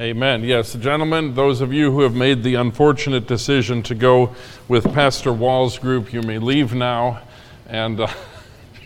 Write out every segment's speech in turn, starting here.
Amen. Yes, gentlemen, those of you who have made the unfortunate decision to go with Pastor Wall's group, you may leave now. And uh,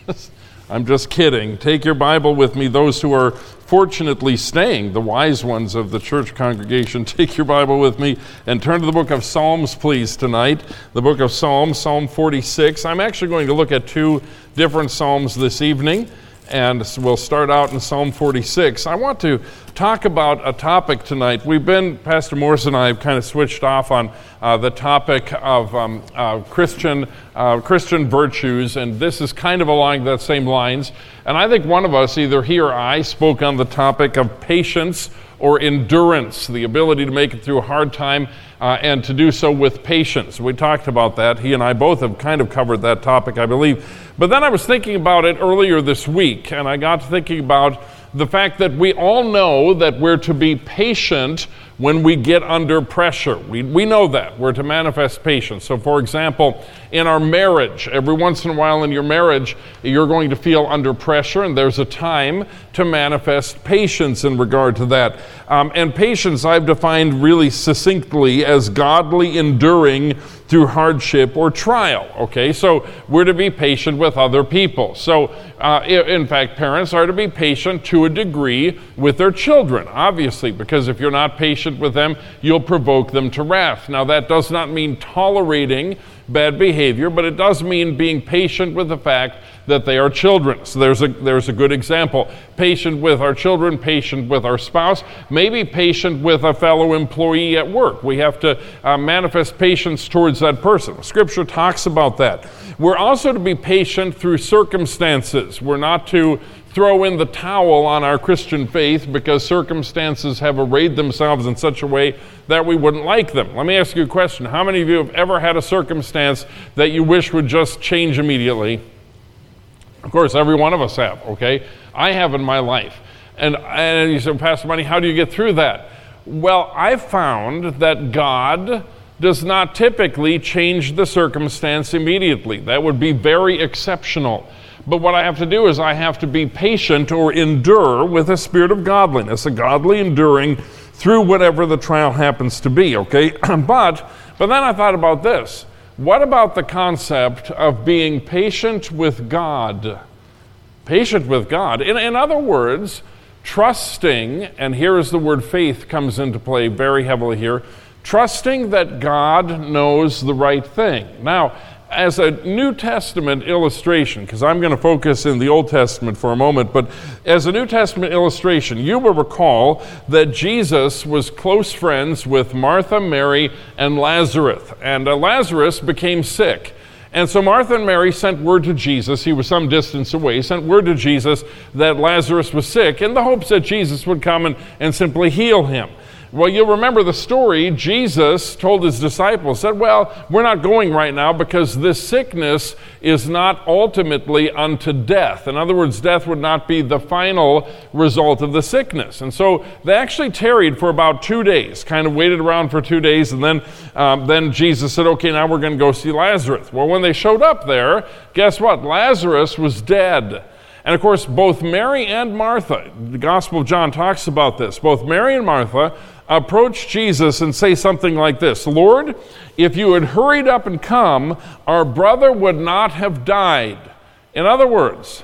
I'm just kidding. Take your Bible with me. Those who are fortunately staying, the wise ones of the church congregation, take your Bible with me and turn to the book of Psalms, please, tonight. The book of Psalms, Psalm 46. I'm actually going to look at two different Psalms this evening and we'll start out in Psalm 46. I want to talk about a topic tonight. We've been, Pastor Morris and I have kind of switched off on uh, the topic of um, uh, Christian, uh, Christian virtues, and this is kind of along that same lines. And I think one of us, either he or I, spoke on the topic of patience or endurance, the ability to make it through a hard time uh, and to do so with patience. We talked about that. He and I both have kind of covered that topic, I believe. But then I was thinking about it earlier this week, and I got thinking about the fact that we all know that we're to be patient when we get under pressure. We, we know that. We're to manifest patience. So, for example, in our marriage, every once in a while in your marriage, you're going to feel under pressure, and there's a time to manifest patience in regard to that. Um, and patience, I've defined really succinctly as godly enduring through hardship or trial. Okay, so we're to be patient with other people. So, uh, in fact, parents are to be patient to a degree with their children, obviously, because if you're not patient with them, you'll provoke them to wrath. Now, that does not mean tolerating bad behavior, but it does mean being patient with the fact that they are children. So there's a, there's a good example. Patient with our children, patient with our spouse, maybe patient with a fellow employee at work. We have to uh, manifest patience towards that person. Scripture talks about that. We're also to be patient through circumstances. We're not to throw in the towel on our Christian faith because circumstances have arrayed themselves in such a way that we wouldn't like them. Let me ask you a question. How many of you have ever had a circumstance that you wish would just change immediately? Of course, every one of us have, okay? I have in my life. And, and you said, Pastor Monty, how do you get through that? Well, I found that God does not typically change the circumstance immediately. That would be very exceptional. But what I have to do is I have to be patient or endure with a spirit of godliness, a godly enduring through whatever the trial happens to be, okay? but but then I thought about this. What about the concept of being patient with God? Patient with God. In, in other words, trusting, and here is the word faith comes into play very heavily here, trusting that God knows the right thing. Now, as a New Testament illustration, because I'm going to focus in the Old Testament for a moment, but as a New Testament illustration, you will recall that Jesus was close friends with Martha, Mary, and Lazarus. And uh, Lazarus became sick. And so Martha and Mary sent word to Jesus, he was some distance away, sent word to Jesus that Lazarus was sick in the hopes that Jesus would come and, and simply heal him. Well, you'll remember the story. Jesus told his disciples, said, Well, we're not going right now because this sickness is not ultimately unto death. In other words, death would not be the final result of the sickness. And so they actually tarried for about two days, kind of waited around for two days, and then, um, then Jesus said, Okay, now we're going to go see Lazarus. Well, when they showed up there, guess what? Lazarus was dead. And of course, both Mary and Martha, the Gospel of John talks about this, both Mary and Martha approach Jesus and say something like this Lord, if you had hurried up and come, our brother would not have died. In other words,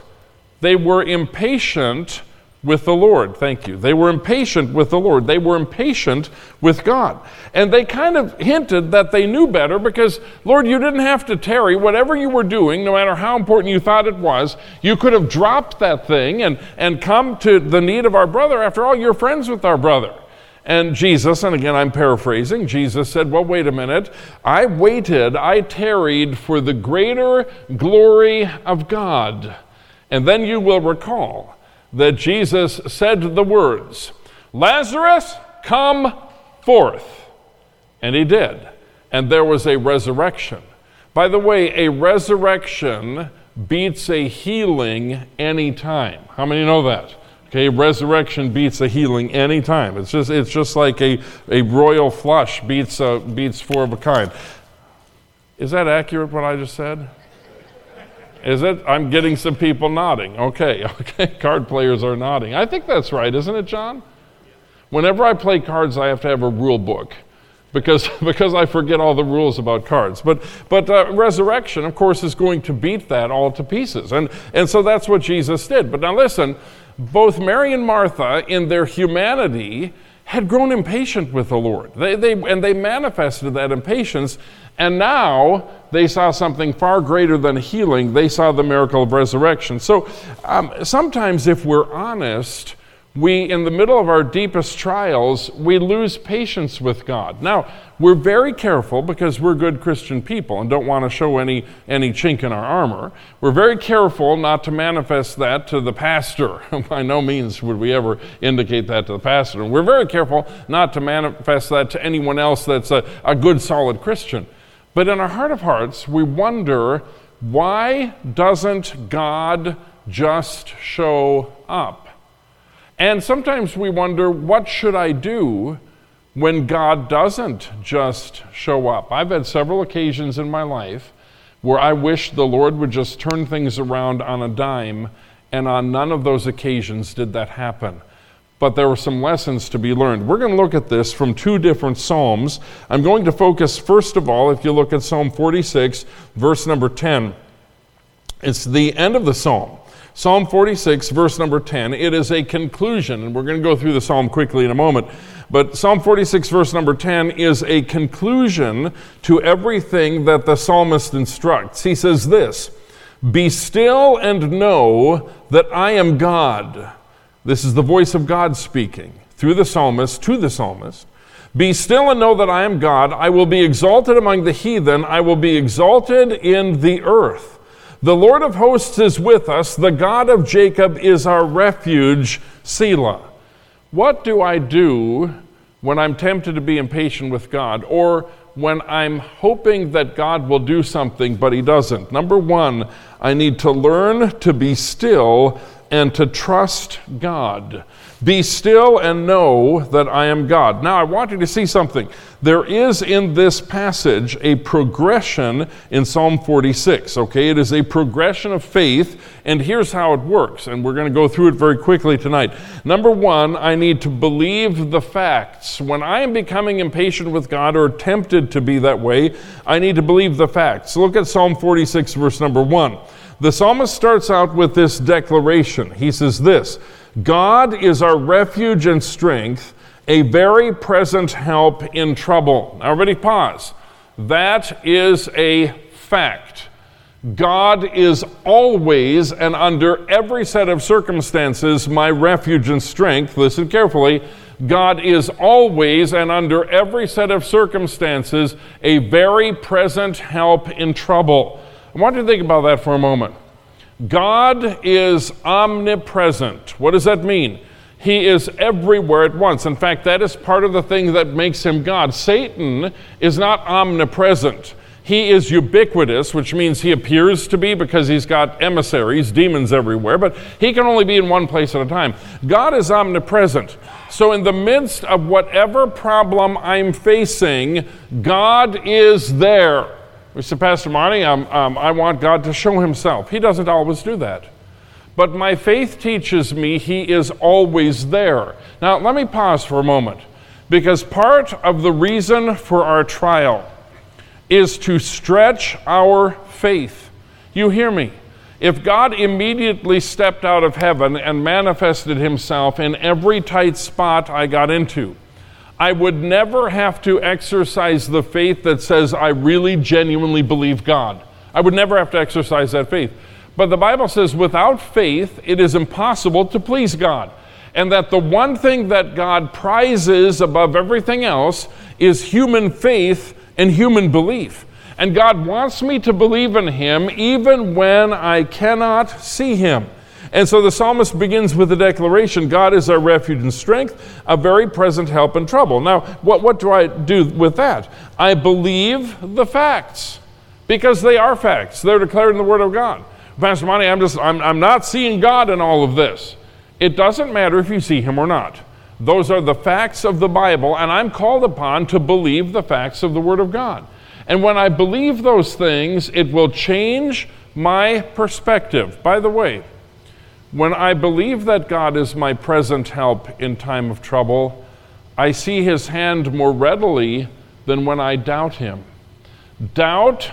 they were impatient with the Lord. Thank you. They were impatient with the Lord. They were impatient with God. And they kind of hinted that they knew better because, Lord, you didn't have to tarry. Whatever you were doing, no matter how important you thought it was, you could have dropped that thing and, and come to the need of our brother. After all, you're friends with our brother. And Jesus, and again I'm paraphrasing, Jesus said, Well, wait a minute. I waited, I tarried for the greater glory of God. And then you will recall that Jesus said the words, Lazarus, come forth. And he did. And there was a resurrection. By the way, a resurrection beats a healing anytime. How many know that? Okay, resurrection beats a healing anytime. It's just, it's just like a, a royal flush beats, a, beats four of a kind. Is that accurate what I just said? Is it? I'm getting some people nodding. Okay, okay. Card players are nodding. I think that's right, isn't it, John? Whenever I play cards, I have to have a rule book because, because I forget all the rules about cards. But, but uh, resurrection, of course, is going to beat that all to pieces. And, and so that's what Jesus did. But now listen, both Mary and Martha, in their humanity, had grown impatient with the Lord. They, they, and they manifested that impatience. And now they saw something far greater than healing. They saw the miracle of resurrection. So um, sometimes, if we're honest, we, in the middle of our deepest trials, we lose patience with God. Now, we're very careful because we're good Christian people and don't want to show any, any chink in our armor. We're very careful not to manifest that to the pastor. By no means would we ever indicate that to the pastor. And we're very careful not to manifest that to anyone else that's a, a good, solid Christian. But in our heart of hearts, we wonder why doesn't God just show up? And sometimes we wonder, what should I do when God doesn't just show up? I've had several occasions in my life where I wish the Lord would just turn things around on a dime, and on none of those occasions did that happen. But there were some lessons to be learned. We're going to look at this from two different Psalms. I'm going to focus, first of all, if you look at Psalm 46, verse number 10. It's the end of the psalm. Psalm 46, verse number 10, it is a conclusion, and we're going to go through the psalm quickly in a moment. But Psalm 46, verse number 10, is a conclusion to everything that the psalmist instructs. He says this Be still and know that I am God. This is the voice of God speaking through the psalmist to the psalmist. Be still and know that I am God. I will be exalted among the heathen, I will be exalted in the earth. The Lord of hosts is with us. The God of Jacob is our refuge, Selah. What do I do when I'm tempted to be impatient with God or when I'm hoping that God will do something but He doesn't? Number one, I need to learn to be still and to trust God. Be still and know that I am God. Now, I want you to see something. There is in this passage a progression in Psalm 46, okay? It is a progression of faith, and here's how it works. And we're going to go through it very quickly tonight. Number one, I need to believe the facts. When I am becoming impatient with God or tempted to be that way, I need to believe the facts. Look at Psalm 46, verse number one. The psalmist starts out with this declaration. He says this God is our refuge and strength, a very present help in trouble. Everybody pause. That is a fact. God is always and under every set of circumstances my refuge and strength. Listen carefully. God is always and under every set of circumstances a very present help in trouble. I want you to think about that for a moment. God is omnipresent. What does that mean? He is everywhere at once. In fact, that is part of the thing that makes him God. Satan is not omnipresent. He is ubiquitous, which means he appears to be because he's got emissaries, demons everywhere, but he can only be in one place at a time. God is omnipresent. So, in the midst of whatever problem I'm facing, God is there. We said, Pastor Marty, um, um, I want God to show himself. He doesn't always do that. But my faith teaches me he is always there. Now, let me pause for a moment because part of the reason for our trial is to stretch our faith. You hear me? If God immediately stepped out of heaven and manifested himself in every tight spot I got into, I would never have to exercise the faith that says, I really genuinely believe God. I would never have to exercise that faith. But the Bible says, without faith, it is impossible to please God. And that the one thing that God prizes above everything else is human faith and human belief. And God wants me to believe in Him even when I cannot see Him. And so the psalmist begins with the declaration God is our refuge and strength, a very present help in trouble. Now, what, what do I do with that? I believe the facts because they are facts. They're declared in the Word of God. Pastor Monty, I'm just I'm, I'm not seeing God in all of this. It doesn't matter if you see him or not. Those are the facts of the Bible, and I'm called upon to believe the facts of the Word of God. And when I believe those things, it will change my perspective. By the way, when I believe that God is my present help in time of trouble, I see his hand more readily than when I doubt him. Doubt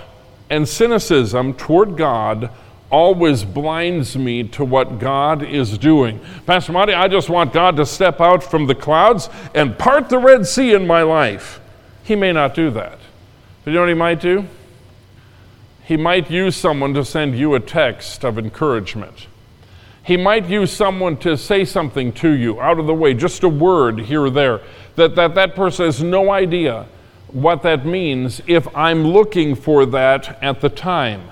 and cynicism toward God always blinds me to what God is doing. Pastor Monty, I just want God to step out from the clouds and part the Red Sea in my life. He may not do that. But you know what he might do? He might use someone to send you a text of encouragement. He might use someone to say something to you out of the way, just a word here or there, that that, that person has no idea what that means if I'm looking for that at the time.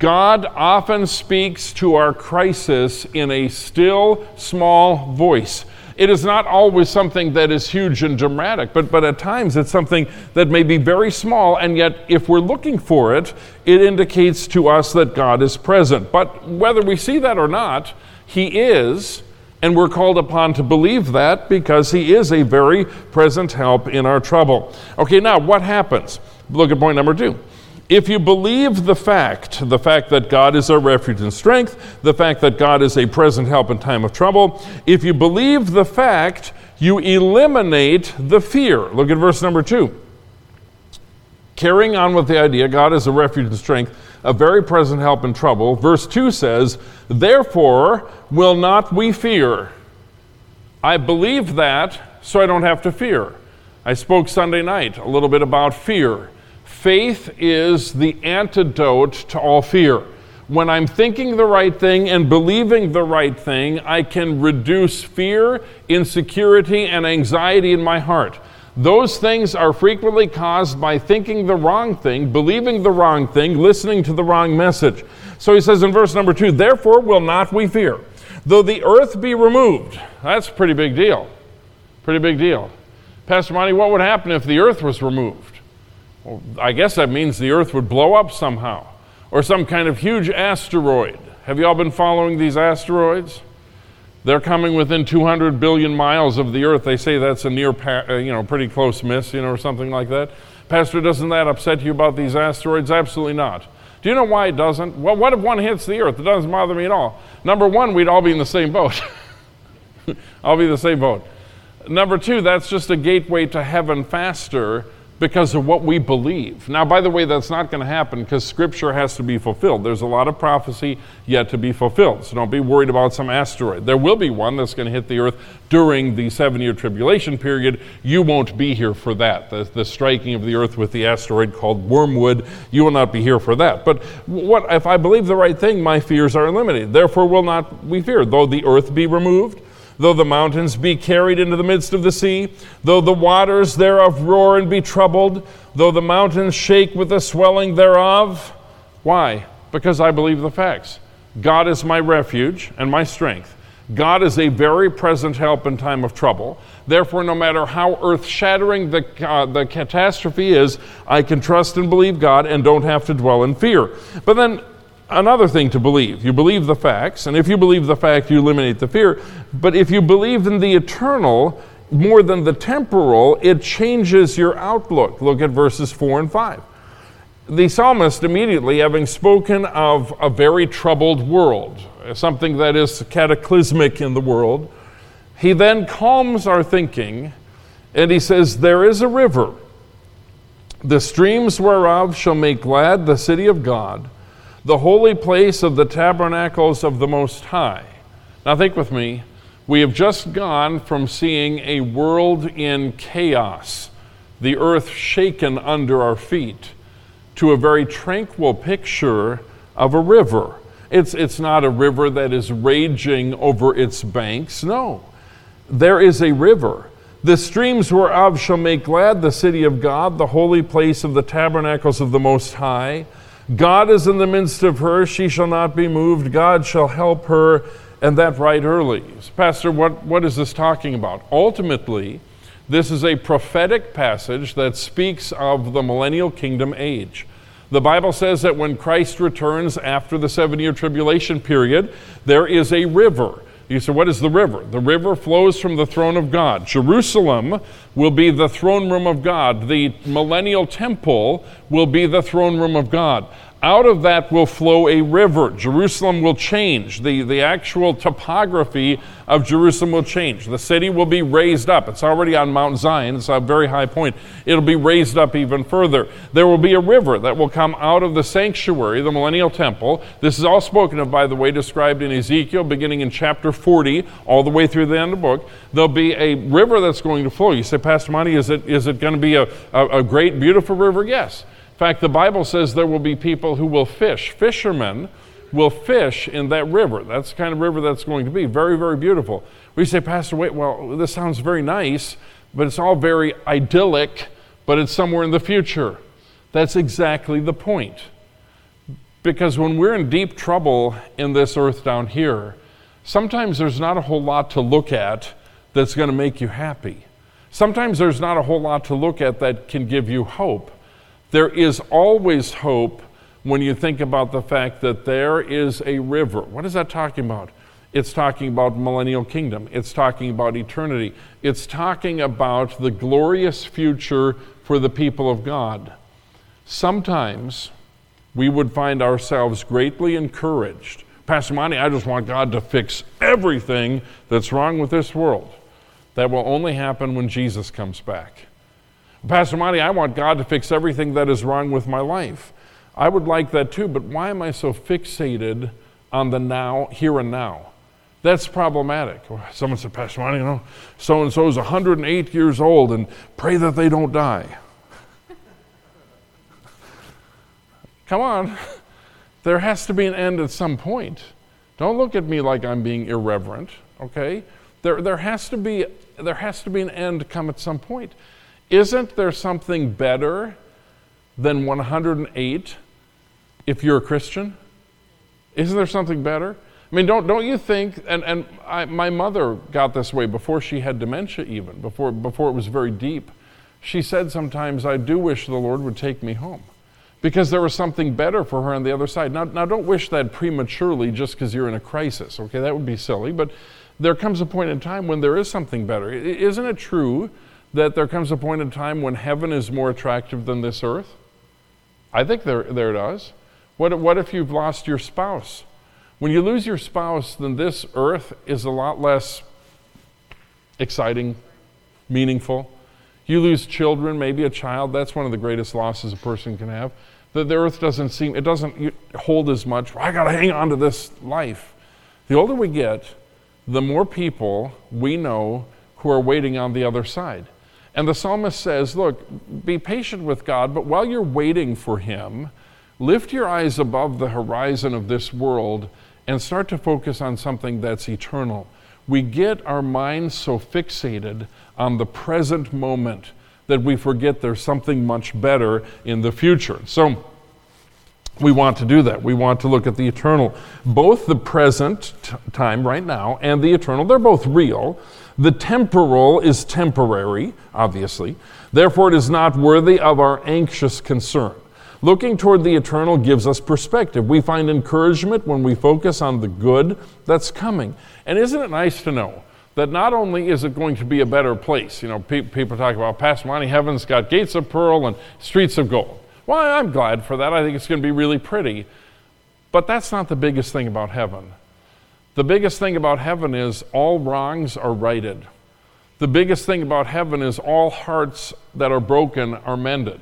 God often speaks to our crisis in a still, small voice. It is not always something that is huge and dramatic, but, but at times it's something that may be very small, and yet if we're looking for it, it indicates to us that God is present. But whether we see that or not, He is, and we're called upon to believe that because He is a very present help in our trouble. Okay, now what happens? Look at point number two. If you believe the fact, the fact that God is our refuge and strength, the fact that God is a present help in time of trouble, if you believe the fact, you eliminate the fear. Look at verse number two. Carrying on with the idea, God is a refuge and strength, a very present help in trouble. Verse 2 says, Therefore will not we fear. I believe that, so I don't have to fear. I spoke Sunday night a little bit about fear. Faith is the antidote to all fear. When I'm thinking the right thing and believing the right thing, I can reduce fear, insecurity, and anxiety in my heart. Those things are frequently caused by thinking the wrong thing, believing the wrong thing, listening to the wrong message. So he says in verse number two, Therefore will not we fear, though the earth be removed. That's a pretty big deal. Pretty big deal. Pastor Monty, what would happen if the earth was removed? I guess that means the Earth would blow up somehow, or some kind of huge asteroid. Have you all been following these asteroids? They're coming within 200 billion miles of the Earth. They say that's a near, uh, you know, pretty close miss, you know, or something like that. Pastor, doesn't that upset you about these asteroids? Absolutely not. Do you know why it doesn't? Well, what if one hits the Earth? It doesn't bother me at all. Number one, we'd all be in the same boat. I'll be in the same boat. Number two, that's just a gateway to heaven faster because of what we believe. Now, by the way, that's not going to happen because Scripture has to be fulfilled. There's a lot of prophecy yet to be fulfilled. So don't be worried about some asteroid. There will be one that's going to hit the earth during the seven year tribulation period. You won't be here for that. The, the, striking of the earth with the asteroid called Wormwood, you will not be here for that. But what if I believe the right thing, my fears are eliminated. Therefore, will not we fear, though the earth be removed though the mountains be carried into the midst of the sea, though the waters thereof roar and be troubled, though the mountains shake with the swelling thereof. Why? Because I believe the facts. God is my refuge and my strength. God is a very present help in time of trouble. Therefore, no matter how earth shattering the, uh, the catastrophe is, I can trust and believe God and don't have to dwell in fear. But then another thing to believe. You believe the facts, and if you believe the fact, you eliminate the fear. But if you believe in the eternal more than the temporal, it changes your outlook. Look at verses 4 and 5. The psalmist, immediately having spoken of a very troubled world, something that is cataclysmic in the world, he then calms our thinking and he says, There is a river, the streams whereof shall make glad the city of God the holy place of the tabernacles of the Most High. Now, think with me. We have just gone from seeing a world in chaos, the earth shaken under our feet, to a very tranquil picture of a river. It's, it's not a river that is raging over its banks. No. There is a river. The streams whereof shall make glad the city of God, the holy place of the tabernacles of the Most High. God is in the midst of her, she shall not be moved. God shall help her, and that right early. Pastor, what, what is this talking about? Ultimately, this is a prophetic passage that speaks of the millennial kingdom age. The Bible says that when Christ returns after the seven year tribulation period, there is a river you say, what is the river? The river flows from the throne of God. Jerusalem will be the throne room of God. The millennial temple will be the throne room of God. Out of that will flow a river. Jerusalem will change. The, the actual topography of Jerusalem will change. The city will be raised up. It's already on Mount Zion, it's a very high point. It'll be raised up even further. There will be a river that will come out of the sanctuary, the millennial temple. This is all spoken of, by the way, described in Ezekiel, beginning in chapter 40, all the way through the end of the book. There'll be a river that's going to flow. You say, Pastor Monty, is it, is it going to be a, a, a great, beautiful river? Yes fact, the Bible says there will be people who will fish. Fishermen will fish in that river. That's the kind of river that's going to be. Very, very beautiful. We say, Pastor, wait, well, this sounds very nice, but it's all very idyllic, but it's somewhere in the future. That's exactly the point. Because when we're in deep trouble in this earth down here, sometimes there's not a whole lot to look at that's going to make you happy. Sometimes there's not a whole lot to look at that can give you hope. There is always hope when you think about the fact that there is a river. What is that talking about? It's talking about millennial kingdom. It's talking about eternity. It's talking about the glorious future for the people of God. Sometimes we would find ourselves greatly encouraged. Pastor Monty, I just want God to fix everything that's wrong with this world. That will only happen when Jesus comes back. Pastor Monty, I want God to fix everything that is wrong with my life. I would like that too, but why am I so fixated on the now, here and now? That's problematic. Someone said, Pastor Monty, you know, so and so is 108 years old and pray that they don't die. Come on. There has to be an end at some point. Don't look at me like I'm being irreverent, okay? There, there, has to be, there has to be an end come at some point. Isn't there something better than 108 if you're a Christian? Isn't there something better? I mean, don't, don't you think, and, and I, my mother got this way before she had dementia, even, before, before it was very deep. She said sometimes, I do wish the Lord would take me home because there was something better for her on the other side. Now, now don't wish that prematurely just because you're in a crisis, okay? That would be silly, but there comes a point in time when there is something better. Isn't it true that there comes a point in time when heaven is more attractive than this earth? I think there, there does. What, what if you've lost your spouse? When you lose your spouse, then this earth is a lot less exciting, meaningful. You lose children, maybe a child, that's one of the greatest losses a person can have. The, the earth doesn't seem, it doesn't hold as much. I got to hang on to this life. The older we get, the more people we know who are waiting on the other side. And the psalmist says, Look, be patient with God, but while you're waiting for Him, lift your eyes above the horizon of this world and start to focus on something that's eternal. We get our minds so fixated on the present moment that we forget there's something much better in the future. So, we want to do that. We want to look at the eternal. Both the present t- time, right now, and the eternal, they're both real. The temporal is temporary, obviously. Therefore, it is not worthy of our anxious concern. Looking toward the eternal gives us perspective. We find encouragement when we focus on the good that's coming. And isn't it nice to know that not only is it going to be a better place, you know, pe- people talk about Pastor Monty, heaven's got gates of pearl and streets of gold. Well, I'm glad for that. I think it's going to be really pretty. But that's not the biggest thing about heaven. The biggest thing about heaven is all wrongs are righted. The biggest thing about heaven is all hearts that are broken are mended.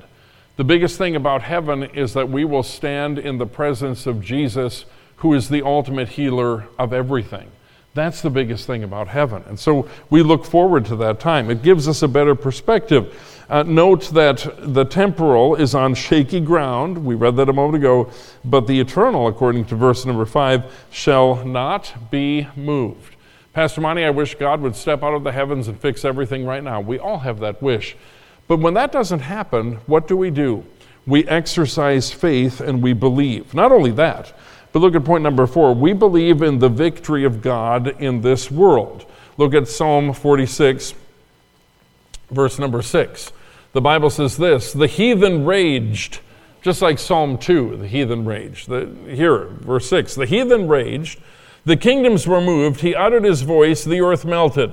The biggest thing about heaven is that we will stand in the presence of Jesus, who is the ultimate healer of everything. That's the biggest thing about heaven. And so we look forward to that time. It gives us a better perspective. Uh, note that the temporal is on shaky ground. We read that a moment ago. But the eternal, according to verse number five, shall not be moved. Pastor Monty, I wish God would step out of the heavens and fix everything right now. We all have that wish. But when that doesn't happen, what do we do? We exercise faith and we believe. Not only that, but look at point number four. We believe in the victory of God in this world. Look at Psalm 46, verse number six. The Bible says this The heathen raged, just like Psalm 2, the heathen raged. The, here, verse 6 The heathen raged, the kingdoms were moved, he uttered his voice, the earth melted.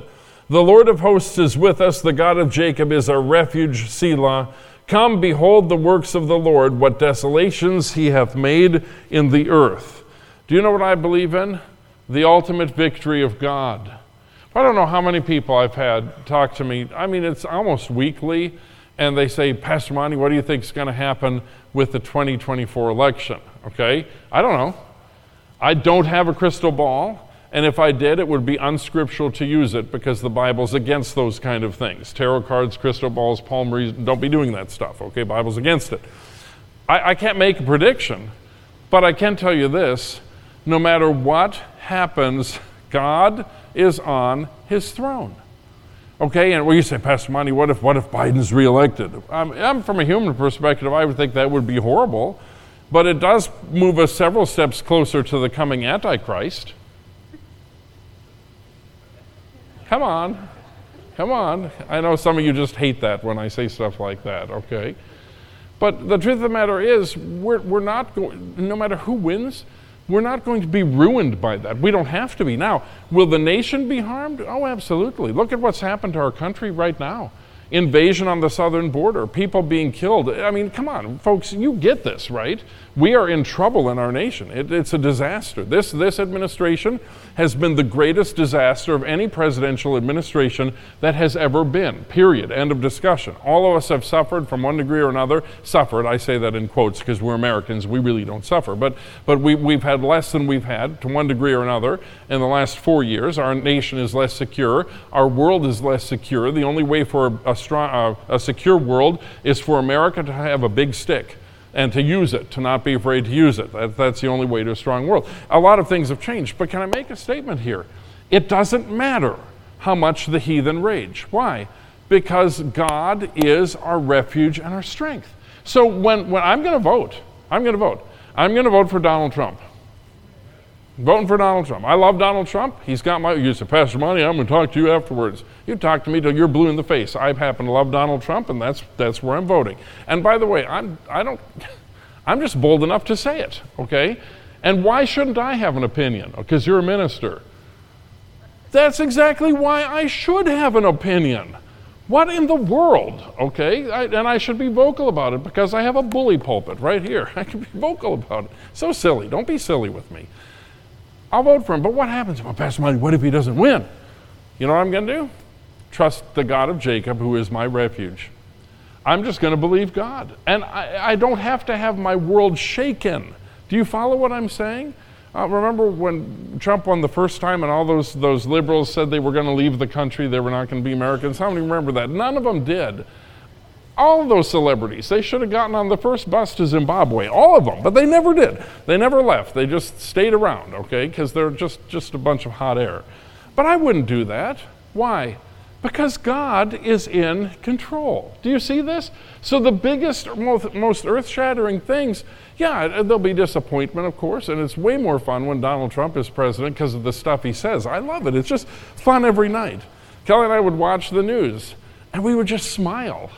The Lord of hosts is with us, the God of Jacob is our refuge, Selah. Come, behold the works of the Lord, what desolations he hath made in the earth. Do you know what I believe in? The ultimate victory of God. I don't know how many people I've had talk to me. I mean, it's almost weekly, and they say, Pastor Monty, what do you think is going to happen with the 2024 election? Okay? I don't know. I don't have a crystal ball. And if I did, it would be unscriptural to use it because the Bible's against those kind of things. Tarot cards, crystal balls, palm readers, don't be doing that stuff, okay? Bible's against it. I, I can't make a prediction, but I can tell you this no matter what happens, God is on his throne. Okay, and well, you say, Pastor Monty, what if, what if Biden's reelected? Um, I'm, from a human perspective, I would think that would be horrible, but it does move us several steps closer to the coming Antichrist. Come on. Come on. I know some of you just hate that when I say stuff like that, okay? But the truth of the matter is, we're, we're not going, no matter who wins, we're not going to be ruined by that. We don't have to be. Now, will the nation be harmed? Oh, absolutely. Look at what's happened to our country right now invasion on the southern border, people being killed. I mean, come on, folks, you get this, right? We are in trouble in our nation. It, it's a disaster. This, this administration has been the greatest disaster of any presidential administration that has ever been, period. End of discussion. All of us have suffered from one degree or another. Suffered, I say that in quotes because we're Americans, we really don't suffer. But, but we, we've had less than we've had to one degree or another in the last four years. Our nation is less secure. Our world is less secure. The only way for a, strong, uh, a secure world is for America to have a big stick and to use it, to not be afraid to use it. That, that's the only way to a strong world. A lot of things have changed, but can I make a statement here? It doesn't matter how much the heathen rage. Why? Because God is our refuge and our strength. So when, when I'm going to vote, I'm going to vote. I'm going to vote for Donald Trump. Voting for Donald Trump. I love Donald Trump. He's got my. You said, Pastor Monty, I'm going to talk to you afterwards. You talk to me till you're blue in the face. I happen to love Donald Trump, and that's that's where I'm voting. And by the way, I'm I don't. I'm just bold enough to say it. Okay. And why shouldn't I have an opinion? Oh, because you're a minister. That's exactly why I should have an opinion. What in the world? Okay, I, and I should be vocal about it because I have a bully pulpit right here. I can be vocal about it. So silly. Don't be silly with me. I'll vote for him. But what happens? Well, Pastor Monty, what if he doesn't win? You know what I'm going to do? Trust the God of Jacob, who is my refuge. I'm just going to believe God. And I, I, don't have to have my world shaken. Do you follow what I'm saying? Uh, remember when Trump won the first time and all those, those liberals said they were going to leave the country, they were not going to be Americans? How many remember that? None of them did all those celebrities. They should have gotten on the first bus to Zimbabwe, all of them, but they never did. They never left. They just stayed around, okay, because they're just, just a bunch of hot air. But I wouldn't do that. Why? Because God is in control. Do you see this? So, the biggest, most, earth shattering things, yeah, there'll be disappointment, of course, and it's way more fun when Donald Trump is president because of the stuff he says. I love it. It's just fun every night. Kelly and I would watch the news, and we would just smile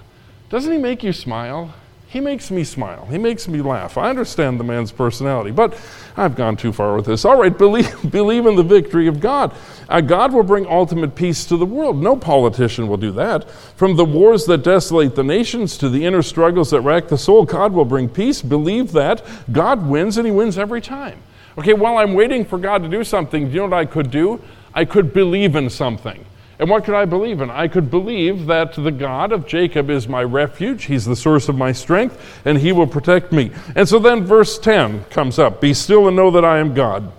doesn't he make you smile? He makes me smile. He makes me laugh. I understand the man's personality, but I've gone too far with this. All right, believe, believe in the victory of God. Uh, God will bring ultimate peace to the world. No politician will do that. From the wars that desolate the nations to the inner struggles that rack the soul, God will bring peace. Believe that. God wins, and He wins every time. Okay, while I'm waiting for God to do something, do you know what I could do? I could believe in something. And what could I believe in? I could believe that the God of Jacob is my refuge, he's the source of my strength, and he will protect me. And so then verse 10 comes up Be still and know that I am God.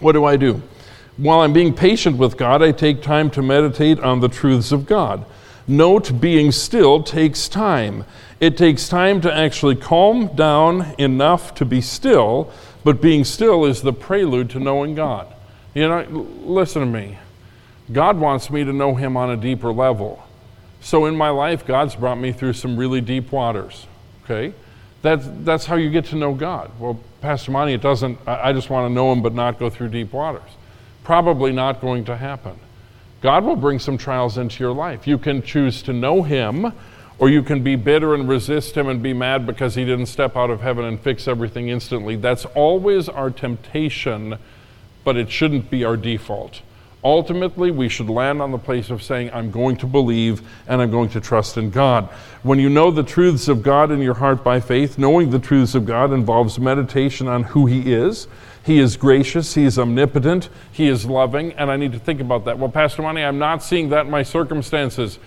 What do I do? While I'm being patient with God, I take time to meditate on the truths of God. Note, being still takes time. It takes time to actually calm down enough to be still, but being still is the prelude to knowing God. You know, listen to me. God wants me to know Him on a deeper level. So in my life, God's brought me through some really deep waters. Okay? That's, that's how you get to know God. Well, Pastor Monty, it doesn't, I just want to know Him but not go through deep waters. Probably not going to happen. God will bring some trials into your life. You can choose to know Him, or you can be bitter and resist Him and be mad because He didn't step out of heaven and fix everything instantly. That's always our temptation, but it shouldn't be our default Ultimately, we should land on the place of saying, I'm going to believe and I'm going to trust in God. When you know the truths of God in your heart by faith, knowing the truths of God involves meditation on who He is. He is gracious, He is omnipotent, He is loving, and I need to think about that. Well, Pastor Monty, I'm not seeing that in my circumstances.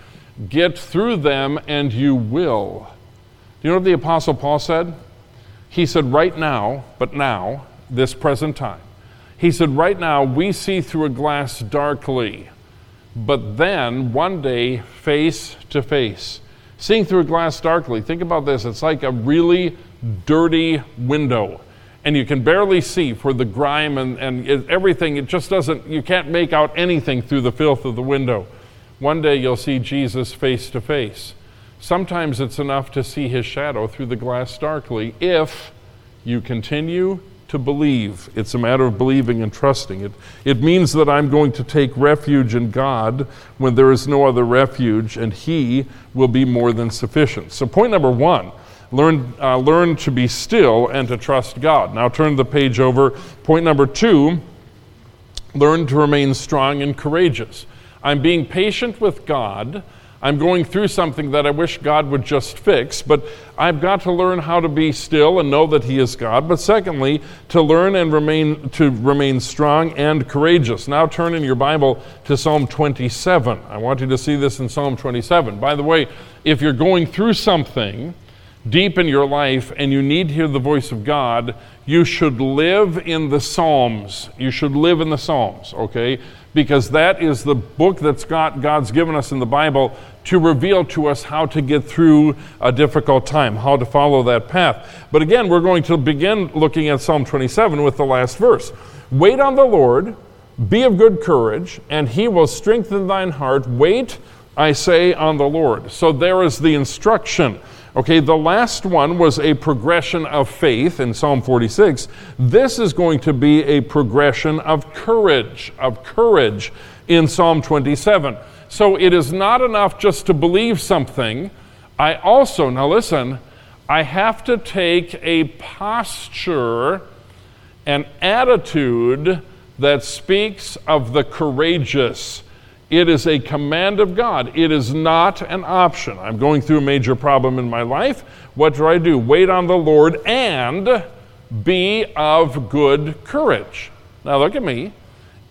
Get through them and you will. Do you know what the Apostle Paul said? He said, right now, but now, this present time. He said, Right now, we see through a glass darkly, but then one day, face to face. Seeing through a glass darkly, think about this it's like a really dirty window. And you can barely see for the grime and, and everything. It just doesn't, you can't make out anything through the filth of the window. One day you'll see Jesus face to face. Sometimes it's enough to see his shadow through the glass darkly if you continue to believe. It's a matter of believing and trusting. It, it means that I'm going to take refuge in God when there is no other refuge, and He will be more than sufficient. So, point number one learn, uh, learn to be still and to trust God. Now, turn the page over. Point number two learn to remain strong and courageous. I'm being patient with God I'm going through something that I wish God would just fix, but I've got to learn how to be still and know that He is God. But secondly, to learn and remain to remain strong and courageous. Now turn in your Bible to Psalm 27. I want you to see this in Psalm 27. By the way, if you're going through something deep in your life and you need to hear the voice of God, you should live in the Psalms. You should live in the Psalms, okay? Because that is the book that's got God's given us in the Bible to reveal to us how to get through a difficult time, how to follow that path. But again, we're going to begin looking at Psalm 27 with the last verse. Wait on the Lord, be of good courage, and he will strengthen thine heart. Wait, I say, on the Lord. So there is the instruction. Okay, the last one was a progression of faith in Psalm 46. This is going to be a progression of courage, of courage in Psalm 27. So it is not enough just to believe something. I also, now listen, I have to take a posture, an attitude that speaks of the courageous it is a command of God. It is not an option. I'm going through a major problem in my life. What do I do? Wait on the Lord and be of good courage. Now, look at me.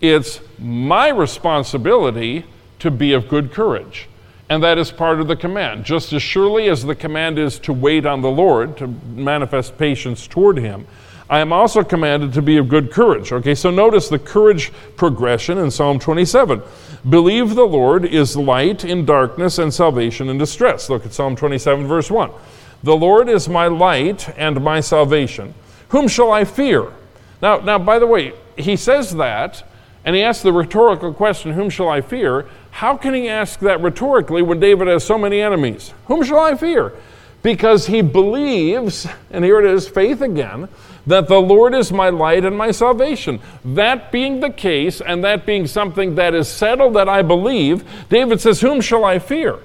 It's my responsibility to be of good courage. And that is part of the command. Just as surely as the command is to wait on the Lord, to manifest patience toward Him, I am also commanded to be of good courage. Okay, so notice the courage progression in Psalm 27. Believe the Lord is light in darkness and salvation in distress. Look at Psalm 27, verse 1. The Lord is my light and my salvation. Whom shall I fear? Now, now, by the way, he says that, and he asks the rhetorical question, Whom shall I fear? How can he ask that rhetorically when David has so many enemies? Whom shall I fear? Because he believes, and here it is, faith again, that the Lord is my light and my salvation. That being the case, and that being something that is settled that I believe, David says, Whom shall I fear?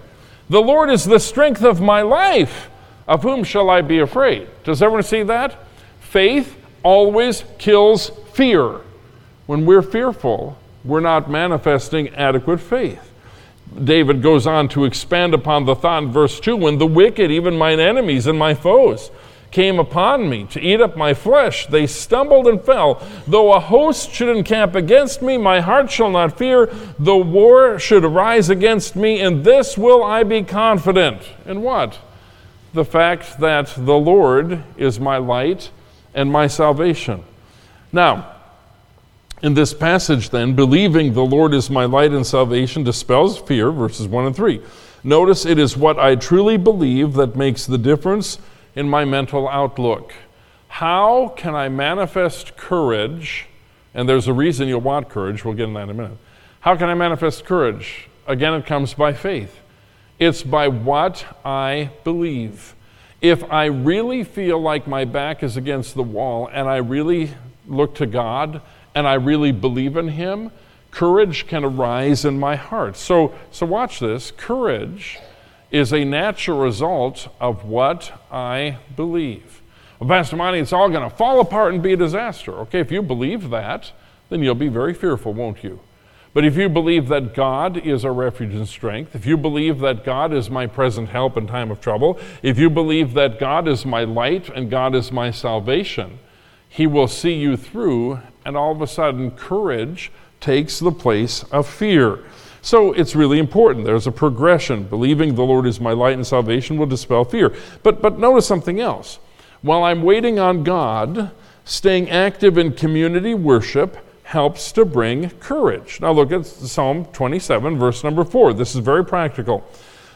The Lord is the strength of my life. Of whom shall I be afraid? Does everyone see that? Faith always kills fear. When we're fearful, we're not manifesting adequate faith. David goes on to expand upon the thought in verse 2 when the wicked, even mine enemies and my foes, came upon me to eat up my flesh. They stumbled and fell. Though a host should encamp against me, my heart shall not fear. Though war should arise against me, in this will I be confident. In what? The fact that the Lord is my light and my salvation. Now, in this passage, then, believing the Lord is my light and salvation dispels fear, verses 1 and 3. Notice it is what I truly believe that makes the difference in my mental outlook. How can I manifest courage? And there's a reason you'll want courage. We'll get in that in a minute. How can I manifest courage? Again, it comes by faith. It's by what I believe. If I really feel like my back is against the wall and I really look to God and I really believe in Him, courage can arise in my heart. So, so watch this. Courage is a natural result of what I believe. Well, Pastor Monty, it's all going to fall apart and be a disaster. Okay, if you believe that, then you'll be very fearful, won't you? But if you believe that God is our refuge and strength, if you believe that God is my present help in time of trouble, if you believe that God is my light and God is my salvation, He will see you through, and all of a sudden, courage takes the place of fear. So it's really important. There's a progression. Believing the Lord is my light and salvation will dispel fear. But, but notice something else. While I'm waiting on God, staying active in community worship, helps to bring courage. Now look at Psalm 27, verse number 4. This is very practical.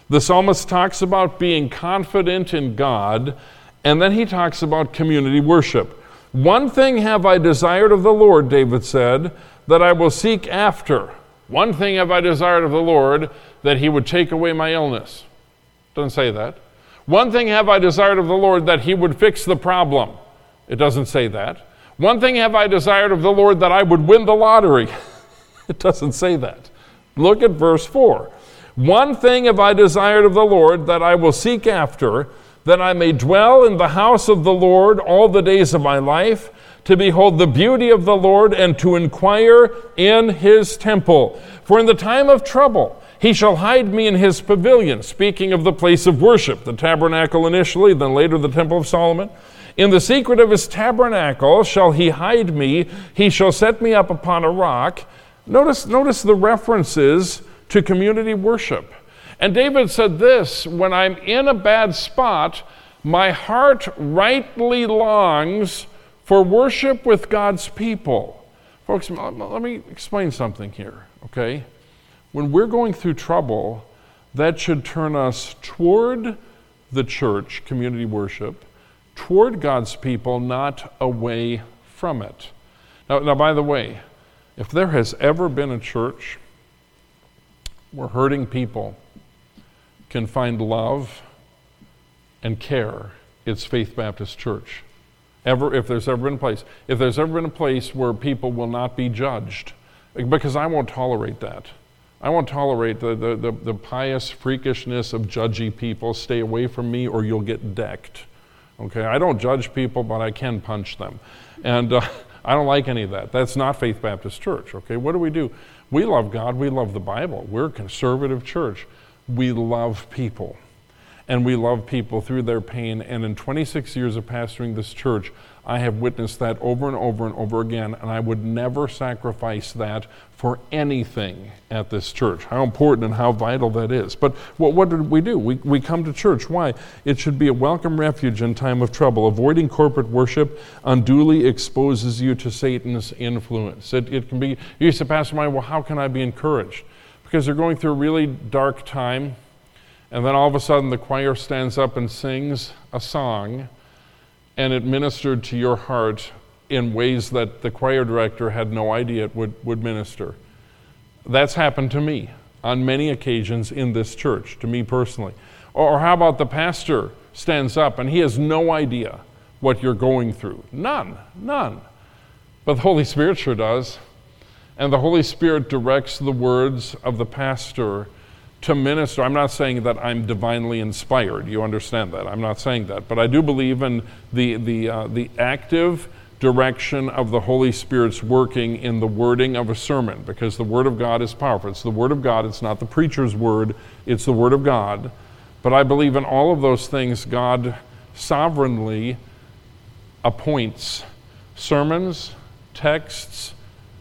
The psalmist talks about being confident in God, and then he talks about community worship. One thing have I desired of the Lord, David said, that I will seek after. One thing have I desired of the Lord, that he would take away my illness. Doesn't say that. One thing have I desired of the Lord, that he would fix the problem. It doesn't say that. One thing have I desired of the Lord that I would win the lottery. it doesn't say that. Look at verse 4. One thing have I desired of the Lord that I will seek after, that I may dwell in the house of the Lord all the days of my life, to behold the beauty of the Lord and to inquire in his temple. For in the time of trouble, he shall hide me in his pavilion, speaking of the place of worship, the tabernacle initially, then later the temple of Solomon. In the secret of his tabernacle shall he hide me, he shall set me up upon a rock. Notice, notice the references to community worship. And David said this when I'm in a bad spot, my heart rightly longs for worship with God's people. Folks, let me explain something here, okay? When we're going through trouble, that should turn us toward the church, community worship, toward God's people, not away from it. Now, now, by the way, if there has ever been a church where hurting people can find love and care, it's Faith Baptist Church. Ever, if there's ever been a place, if there's ever been a place where people will not be judged, because I won't tolerate that. I won't tolerate the, the, the, the pious freakishness of judgy people. Stay away from me or you'll get decked. Okay, I don't judge people, but I can punch them. And uh, I don't like any of that. That's not Faith Baptist Church. Okay, what do we do? We love God, we love the Bible. We're a conservative church. We love people. And we love people through their pain. And in 26 years of pastoring this church, I have witnessed that over and over and over again, and I would never sacrifice that for anything at this church. How important and how vital that is. But what, what did we do? We, we come to church. Why? It should be a welcome refuge in time of trouble. Avoiding corporate worship unduly exposes you to Satan's influence. It, it can be, you say, Pastor Mike, well, how can I be encouraged? Because they're going through a really dark time, and then all of a sudden the choir stands up and sings a song and it ministered to your heart in ways that the choir director had no idea it would, would minister. That's happened to me on many occasions in this church, to me personally. Or, or how about the pastor stands up and he has no idea what you're going through? None, none. But the Holy Spirit sure does. And the Holy Spirit directs the words of the pastor to minister. I'm not saying that I'm divinely inspired. You understand that. I'm not saying that. But I do believe in the, the, uh, the active direction of the Holy Spirit's working in the wording of a sermon because the Word of God is powerful. It's the Word of God, it's not the preacher's word, it's the Word of God. But I believe in all of those things, God sovereignly appoints sermons, texts,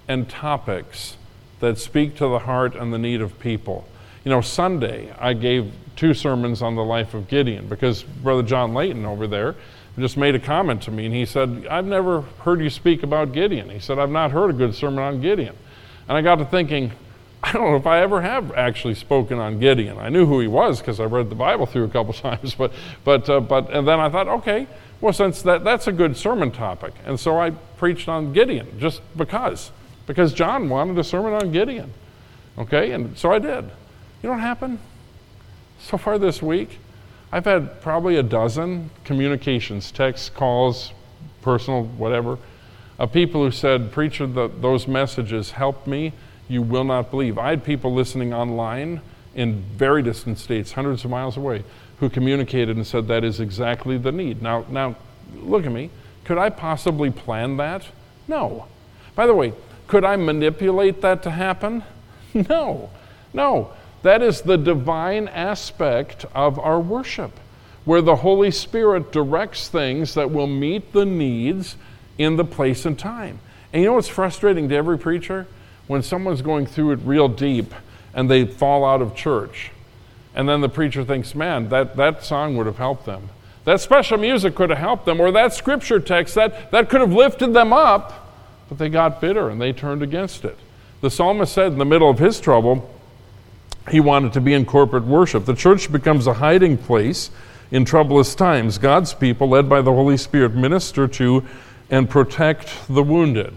and topics that speak to the heart and the need of people. You know, Sunday I gave two sermons on the life of Gideon because Brother John Layton over there just made a comment to me and he said, I've never heard you speak about Gideon. He said, I've not heard a good sermon on Gideon. And I got to thinking, I don't know if I ever have actually spoken on Gideon. I knew who he was because I read the Bible through a couple times, but, but, uh, but, and then I thought, okay, well, since that, that's a good sermon topic. And so I preached on Gideon just because, because John wanted a sermon on Gideon. Okay, and so I did. You know what happened? So far this week, I've had probably a dozen communications, texts, calls, personal, whatever, of people who said, Preacher, the, those messages helped me. You will not believe. I had people listening online in very distant states, hundreds of miles away, who communicated and said that is exactly the need. Now, now, look at me. Could I possibly plan that? No. By the way, could I manipulate that to happen? No, no. That is the divine aspect of our worship, where the Holy Spirit directs things that will meet the needs in the place and time. And you know what's frustrating to every preacher? When someone's going through it real deep and they fall out of church. And then the preacher thinks, man, that, that song would have helped them. That special music could have helped them, or that scripture text, that, that could have lifted them up. But they got bitter and they turned against it. The psalmist said in the middle of his trouble, he wanted to be in corporate worship. The church becomes a hiding place in troublous times. God's people, led by the Holy Spirit, minister to and protect the wounded.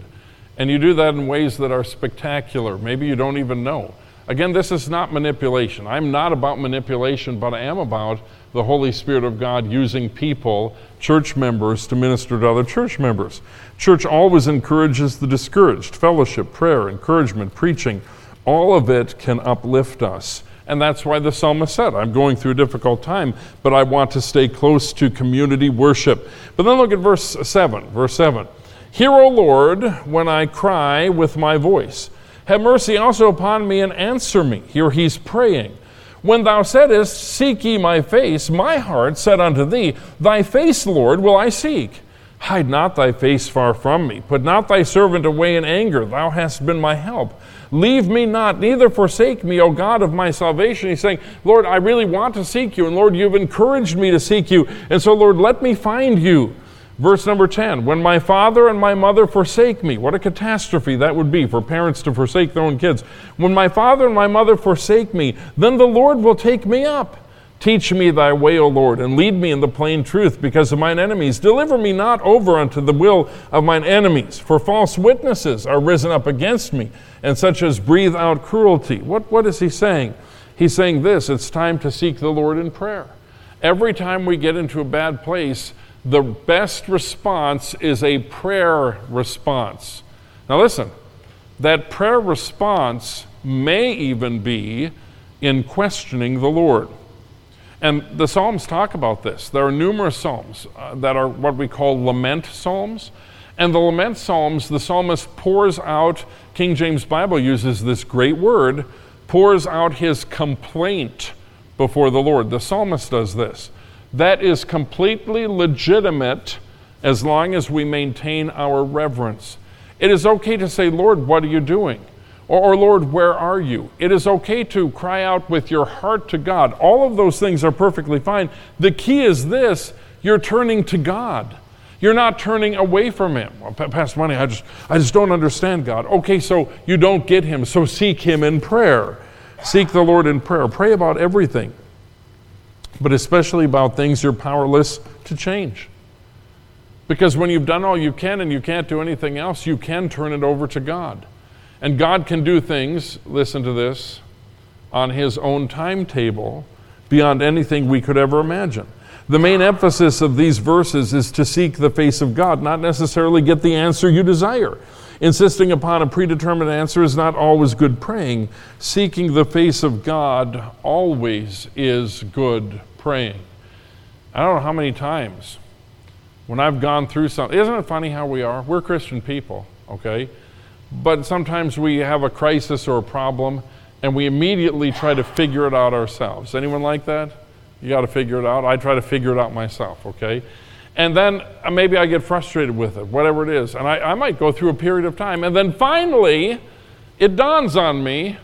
And you do that in ways that are spectacular. Maybe you don't even know. Again, this is not manipulation. I'm not about manipulation, but I am about the Holy Spirit of God using people, church members, to minister to other church members. Church always encourages the discouraged. Fellowship, prayer, encouragement, preaching all of it can uplift us. And that's why the psalmist said, I'm going through a difficult time, but I want to stay close to community worship. But then look at verse 7. Verse 7 Hear, O Lord, when I cry with my voice. Have mercy also upon me and answer me. Here he's praying. When thou saidst, Seek ye my face, my heart said unto thee, Thy face, Lord, will I seek. Hide not thy face far from me. Put not thy servant away in anger. Thou hast been my help. Leave me not, neither forsake me, O God of my salvation. He's saying, Lord, I really want to seek you, and Lord, you've encouraged me to seek you. And so, Lord, let me find you. Verse number 10 When my father and my mother forsake me, what a catastrophe that would be for parents to forsake their own kids. When my father and my mother forsake me, then the Lord will take me up. Teach me thy way, O Lord, and lead me in the plain truth because of mine enemies. Deliver me not over unto the will of mine enemies, for false witnesses are risen up against me, and such as breathe out cruelty. What, what is he saying? He's saying this it's time to seek the Lord in prayer. Every time we get into a bad place, the best response is a prayer response. Now, listen, that prayer response may even be in questioning the Lord. And the Psalms talk about this. There are numerous Psalms uh, that are what we call lament Psalms. And the lament Psalms, the psalmist pours out, King James Bible uses this great word, pours out his complaint before the Lord. The psalmist does this. That is completely legitimate as long as we maintain our reverence. It is okay to say, Lord, what are you doing? Or, or, Lord, where are you? It is okay to cry out with your heart to God. All of those things are perfectly fine. The key is this you're turning to God. You're not turning away from Him. Well, Pastor Monty, I just, I just don't understand God. Okay, so you don't get Him, so seek Him in prayer. Seek the Lord in prayer. Pray about everything, but especially about things you're powerless to change. Because when you've done all you can and you can't do anything else, you can turn it over to God. And God can do things, listen to this, on His own timetable beyond anything we could ever imagine. The main emphasis of these verses is to seek the face of God, not necessarily get the answer you desire. Insisting upon a predetermined answer is not always good praying. Seeking the face of God always is good praying. I don't know how many times when I've gone through something, isn't it funny how we are? We're Christian people, okay? But sometimes we have a crisis or a problem and we immediately try to figure it out ourselves. Anyone like that? You got to figure it out. I try to figure it out myself, okay? And then uh, maybe I get frustrated with it, whatever it is. And I, I might go through a period of time. And then finally, it dawns on me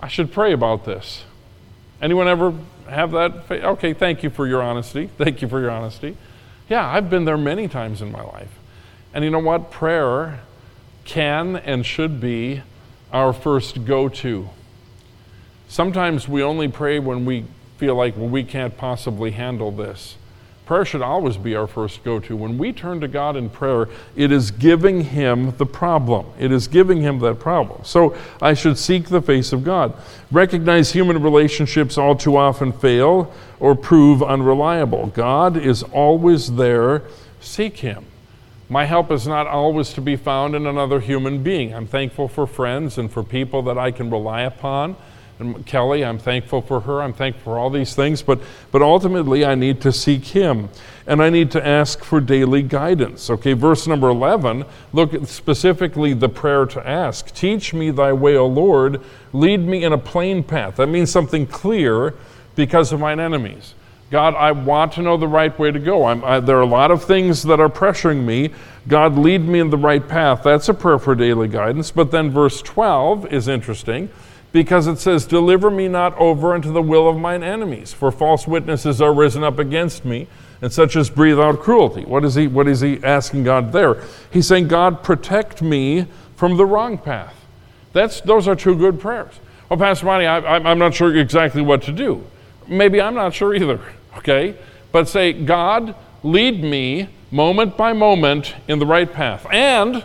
I should pray about this. Anyone ever have that? Okay, thank you for your honesty. Thank you for your honesty. Yeah, I've been there many times in my life. And you know what? Prayer can and should be our first go to. Sometimes we only pray when we feel like, well, we can't possibly handle this. Prayer should always be our first go to. When we turn to God in prayer, it is giving Him the problem. It is giving Him that problem. So I should seek the face of God. Recognize human relationships all too often fail or prove unreliable. God is always there. Seek Him. My help is not always to be found in another human being. I'm thankful for friends and for people that I can rely upon Kelly, I'm thankful for her. I'm thankful for all these things. But, but ultimately, I need to seek Him. And I need to ask for daily guidance. Okay, verse number 11, look at specifically the prayer to ask Teach me thy way, O Lord. Lead me in a plain path. That means something clear because of mine enemies. God, I want to know the right way to go. I, there are a lot of things that are pressuring me. God, lead me in the right path. That's a prayer for daily guidance. But then verse 12 is interesting because it says, Deliver me not over unto the will of mine enemies, for false witnesses are risen up against me, and such as breathe out cruelty. What is he, what is he asking God there? He's saying, God, protect me from the wrong path. That's, those are two good prayers. Well, Pastor Monty, I, I'm not sure exactly what to do. Maybe I'm not sure either, okay? But say, God, lead me moment by moment in the right path. And,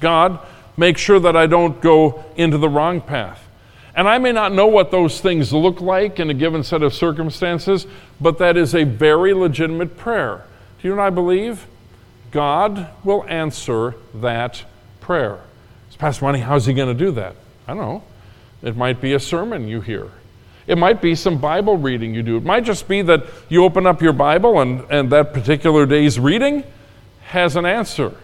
God, make sure that I don't go into the wrong path. And I may not know what those things look like in a given set of circumstances, but that is a very legitimate prayer. Do you what I believe? God will answer that prayer. It's Pastor Monty, how's he going to do that? I don't know. It might be a sermon you hear. It might be some Bible reading you do. It might just be that you open up your Bible and, and that particular day's reading has an answer.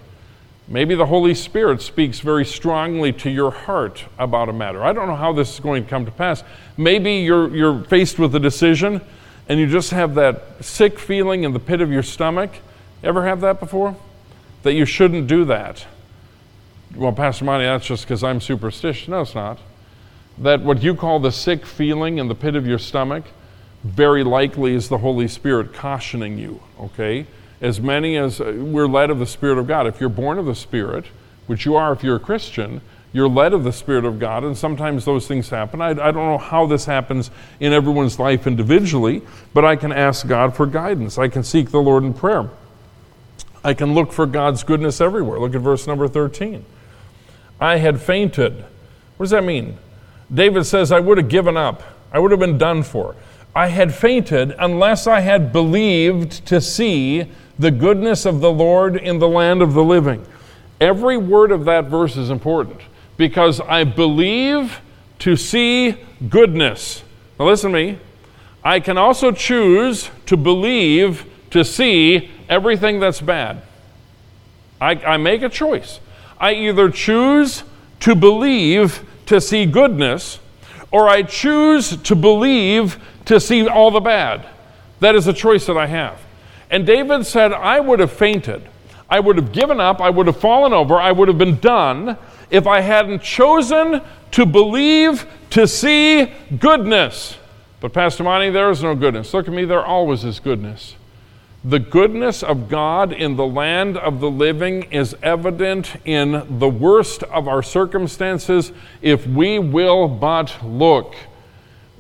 Maybe the Holy Spirit speaks very strongly to your heart about a matter. I don't know how this is going to come to pass. Maybe you're, you're faced with a decision and you just have that sick feeling in the pit of your stomach. Ever have that before? That you shouldn't do that. Well, Pastor Monty, that's just because I'm superstitious. No, it's not that what you call the sick feeling in the pit of your stomach very likely is the Holy Spirit cautioning you, okay? As many as uh, we're led of the Spirit of God. If you're born of the Spirit, which you are if you're a Christian, you're led of the Spirit of God, and sometimes those things happen. I, I, don't know how this happens in everyone's life individually, but I can ask God for guidance. I can seek the Lord in prayer. I can look for God's goodness everywhere. Look at verse number 13. I had fainted. What does that mean? David says, I would have given up. I would have been done for. I had fainted unless I had believed to see the goodness of the Lord in the land of the living. Every word of that verse is important because I believe to see goodness. Now, listen to me. I can also choose to believe to see everything that's bad. I, I make a choice. I either choose to believe to see goodness, or I choose to believe to see all the bad. That is a choice that I have. And David said, I would have fainted. I would have given up. I would have fallen over. I would have been done if I hadn't chosen to believe to see goodness. But, Pastor Monty, there is no goodness. Look at me, there always is goodness. The goodness of God in the land of the living is evident in the worst of our circumstances if we will but look.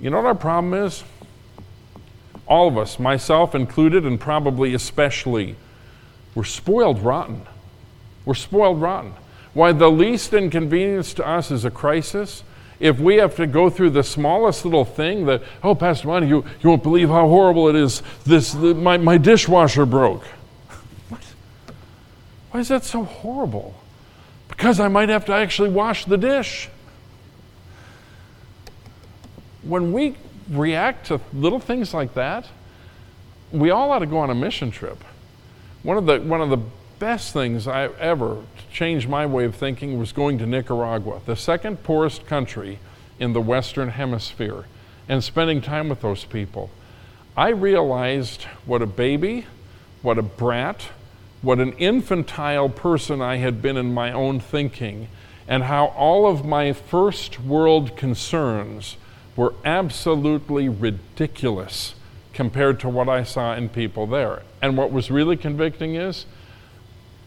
You know what our problem is? All of us, myself included, and probably especially, we're spoiled rotten. We're spoiled rotten. Why, the least inconvenience to us is a crisis if we have to go through the smallest little thing that, oh, Pastor Monty, you, you won't believe how horrible it is. This, the, my, my dishwasher broke. What? Why is that so horrible? Because I might have to actually wash the dish. When we react to little things like that, we all ought to go on a mission trip. One of the, one of the best things I ever changed my way of thinking was going to Nicaragua, the second poorest country in the Western Hemisphere, and spending time with those people. I realized what a baby, what a brat, what an infantile person I had been in my own thinking, and how all of my first world concerns were absolutely ridiculous compared to what I saw in people there. And what was really convicting is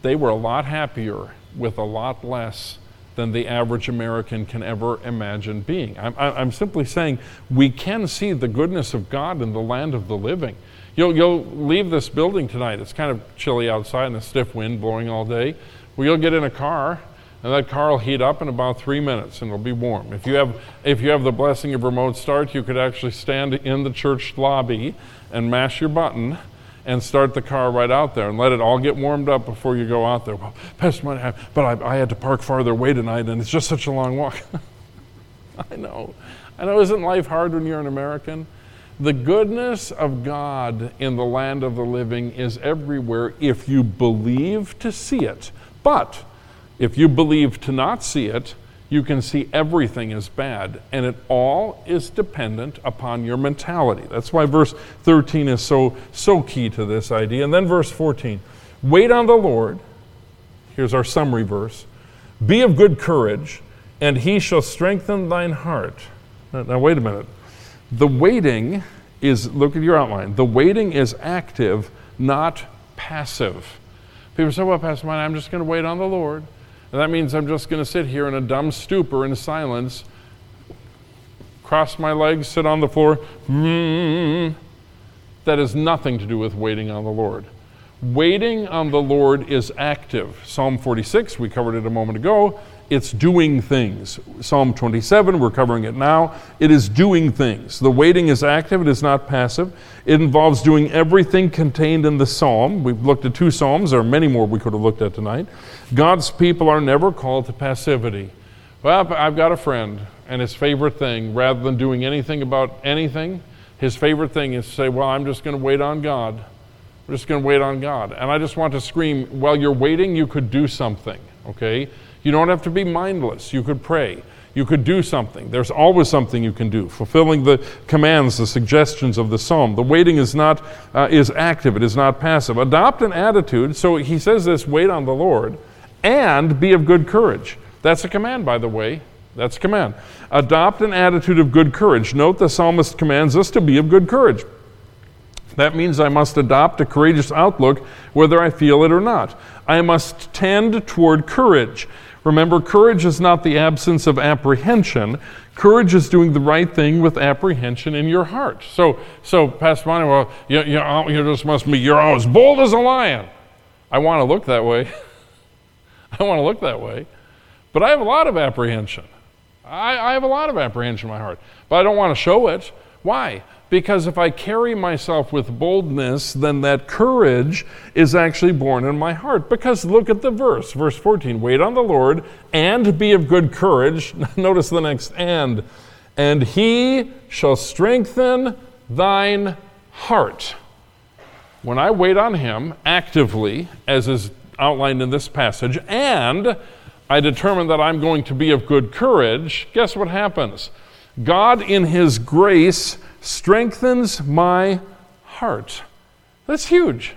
they were a lot happier with a lot less than the average American can ever imagine being. I'm, I'm, simply saying we can see the goodness of God in the land of the living. You'll, you'll leave this building tonight. It's kind of chilly outside and a stiff wind blowing all day. Well, you'll get in a car, and that car will heat up in about three minutes and it'll be warm. If you have, if you have the blessing of remote start, you could actually stand in the church lobby and mash your button and start the car right out there and let it all get warmed up before you go out there. Well, Pastor Monty, but I, I had to park farther away tonight and it's just such a long walk. I know. I know, isn't life hard when you're an American? The goodness of God in the land of the living is everywhere if you believe to see it. But if you believe to not see it, you can see everything is bad. And it all is dependent upon your mentality. That's why verse 13 is so, so key to this idea. And then verse 14 wait on the Lord. Here's our summary verse Be of good courage, and he shall strengthen thine heart. Now, now wait a minute. The waiting is, look at your outline, the waiting is active, not passive. People say, well, Pastor Monty, I'm just going to wait on the Lord. And that means I'm just going to sit here in a dumb stupor in silence, cross my legs, sit on the floor. Mm. That has nothing to do with waiting on the Lord. Waiting on the Lord is active. Psalm 46, we covered it a moment ago, it's doing things. Psalm 27, we're covering it now. It is doing things. The waiting is active, it is not passive. It involves doing everything contained in the psalm. We've looked at two psalms, there are many more we could have looked at tonight. God's people are never called to passivity. Well, I've got a friend, and his favorite thing, rather than doing anything about anything, his favorite thing is to say, Well, I'm just going to wait on God. I'm just going to wait on God. And I just want to scream, While you're waiting, you could do something, okay? You don't have to be mindless. You could pray. You could do something. There's always something you can do. Fulfilling the commands, the suggestions of the psalm. The waiting is not uh, is active. It is not passive. Adopt an attitude. So he says this: wait on the Lord, and be of good courage. That's a command, by the way. That's a command. Adopt an attitude of good courage. Note the psalmist commands us to be of good courage. That means I must adopt a courageous outlook whether I feel it or not. I must tend toward courage. Remember, courage is not the absence of apprehension. Courage is doing the right thing with apprehension in your heart. So, so Pastor Monty, well, you, you, oh, you just must be, you're as bold as a lion. I want to look that way. I want to look that way. But I have a lot of apprehension. I, I have a lot of apprehension in my heart. But I don't want to show it. Why? Because if I carry myself with boldness, then that courage is actually born in my heart. Because look at the verse, verse 14 wait on the Lord and be of good courage. Notice the next and. And he shall strengthen thine heart. When I wait on him actively, as is outlined in this passage, and I determine that I'm going to be of good courage, guess what happens? God, in his grace, strengthens my heart. That's huge.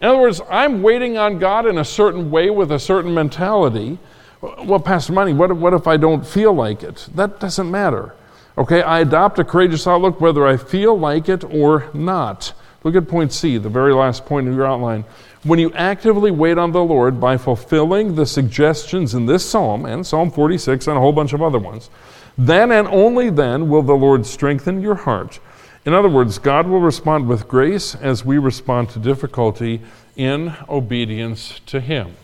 In other words, I'm waiting on God in a certain way with a certain mentality. Well, Pastor Monty, what, what if I don't feel like it? That doesn't matter. Okay, I adopt a courageous outlook whether I feel like it or not. Look at point C, the very last point in your outline. When you actively wait on the Lord by fulfilling the suggestions in this psalm and Psalm 46 and a whole bunch of other ones, then and only then will the Lord strengthen your heart. In other words, God will respond with grace as we respond to difficulty in obedience to Him.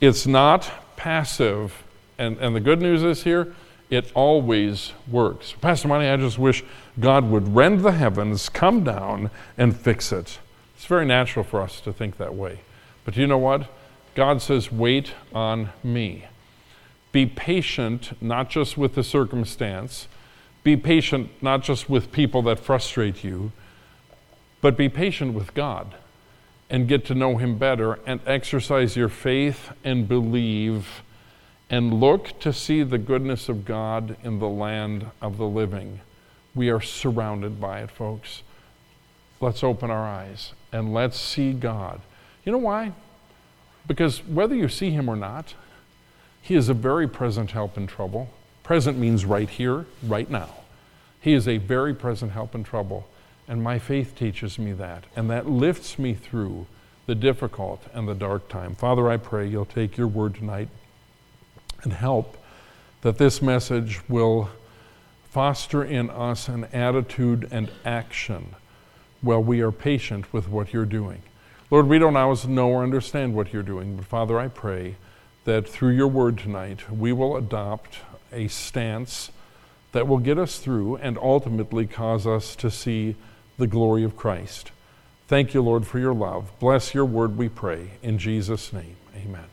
It's not passive. And, and the good news is here, it always works. Pastor Monty, I just wish God would rend the heavens, come down, and fix it. It's very natural for us to think that way. But you know what? God says, wait on me. Be patient, not just with the circumstance. Be patient, not just with people that frustrate you, but be patient with God and get to know Him better and exercise your faith and believe and look to see the goodness of God in the land of the living. We are surrounded by it, folks. Let's open our eyes and let's see God. You know why? Because whether you see Him or not, he is a very present help in trouble. Present means right here, right now. He is a very present help in trouble. And my faith teaches me that. And that lifts me through the difficult and the dark time. Father, I pray you'll take your word tonight and help that this message will foster in us an attitude and action while we are patient with what you're doing. Lord, we don't always know or understand what you're doing, but Father, I pray that through your word tonight, we will adopt a stance that will get us through and ultimately cause us to see the glory of Christ. Thank you, Lord, for your love. Bless your word, we pray. In Jesus' name, amen.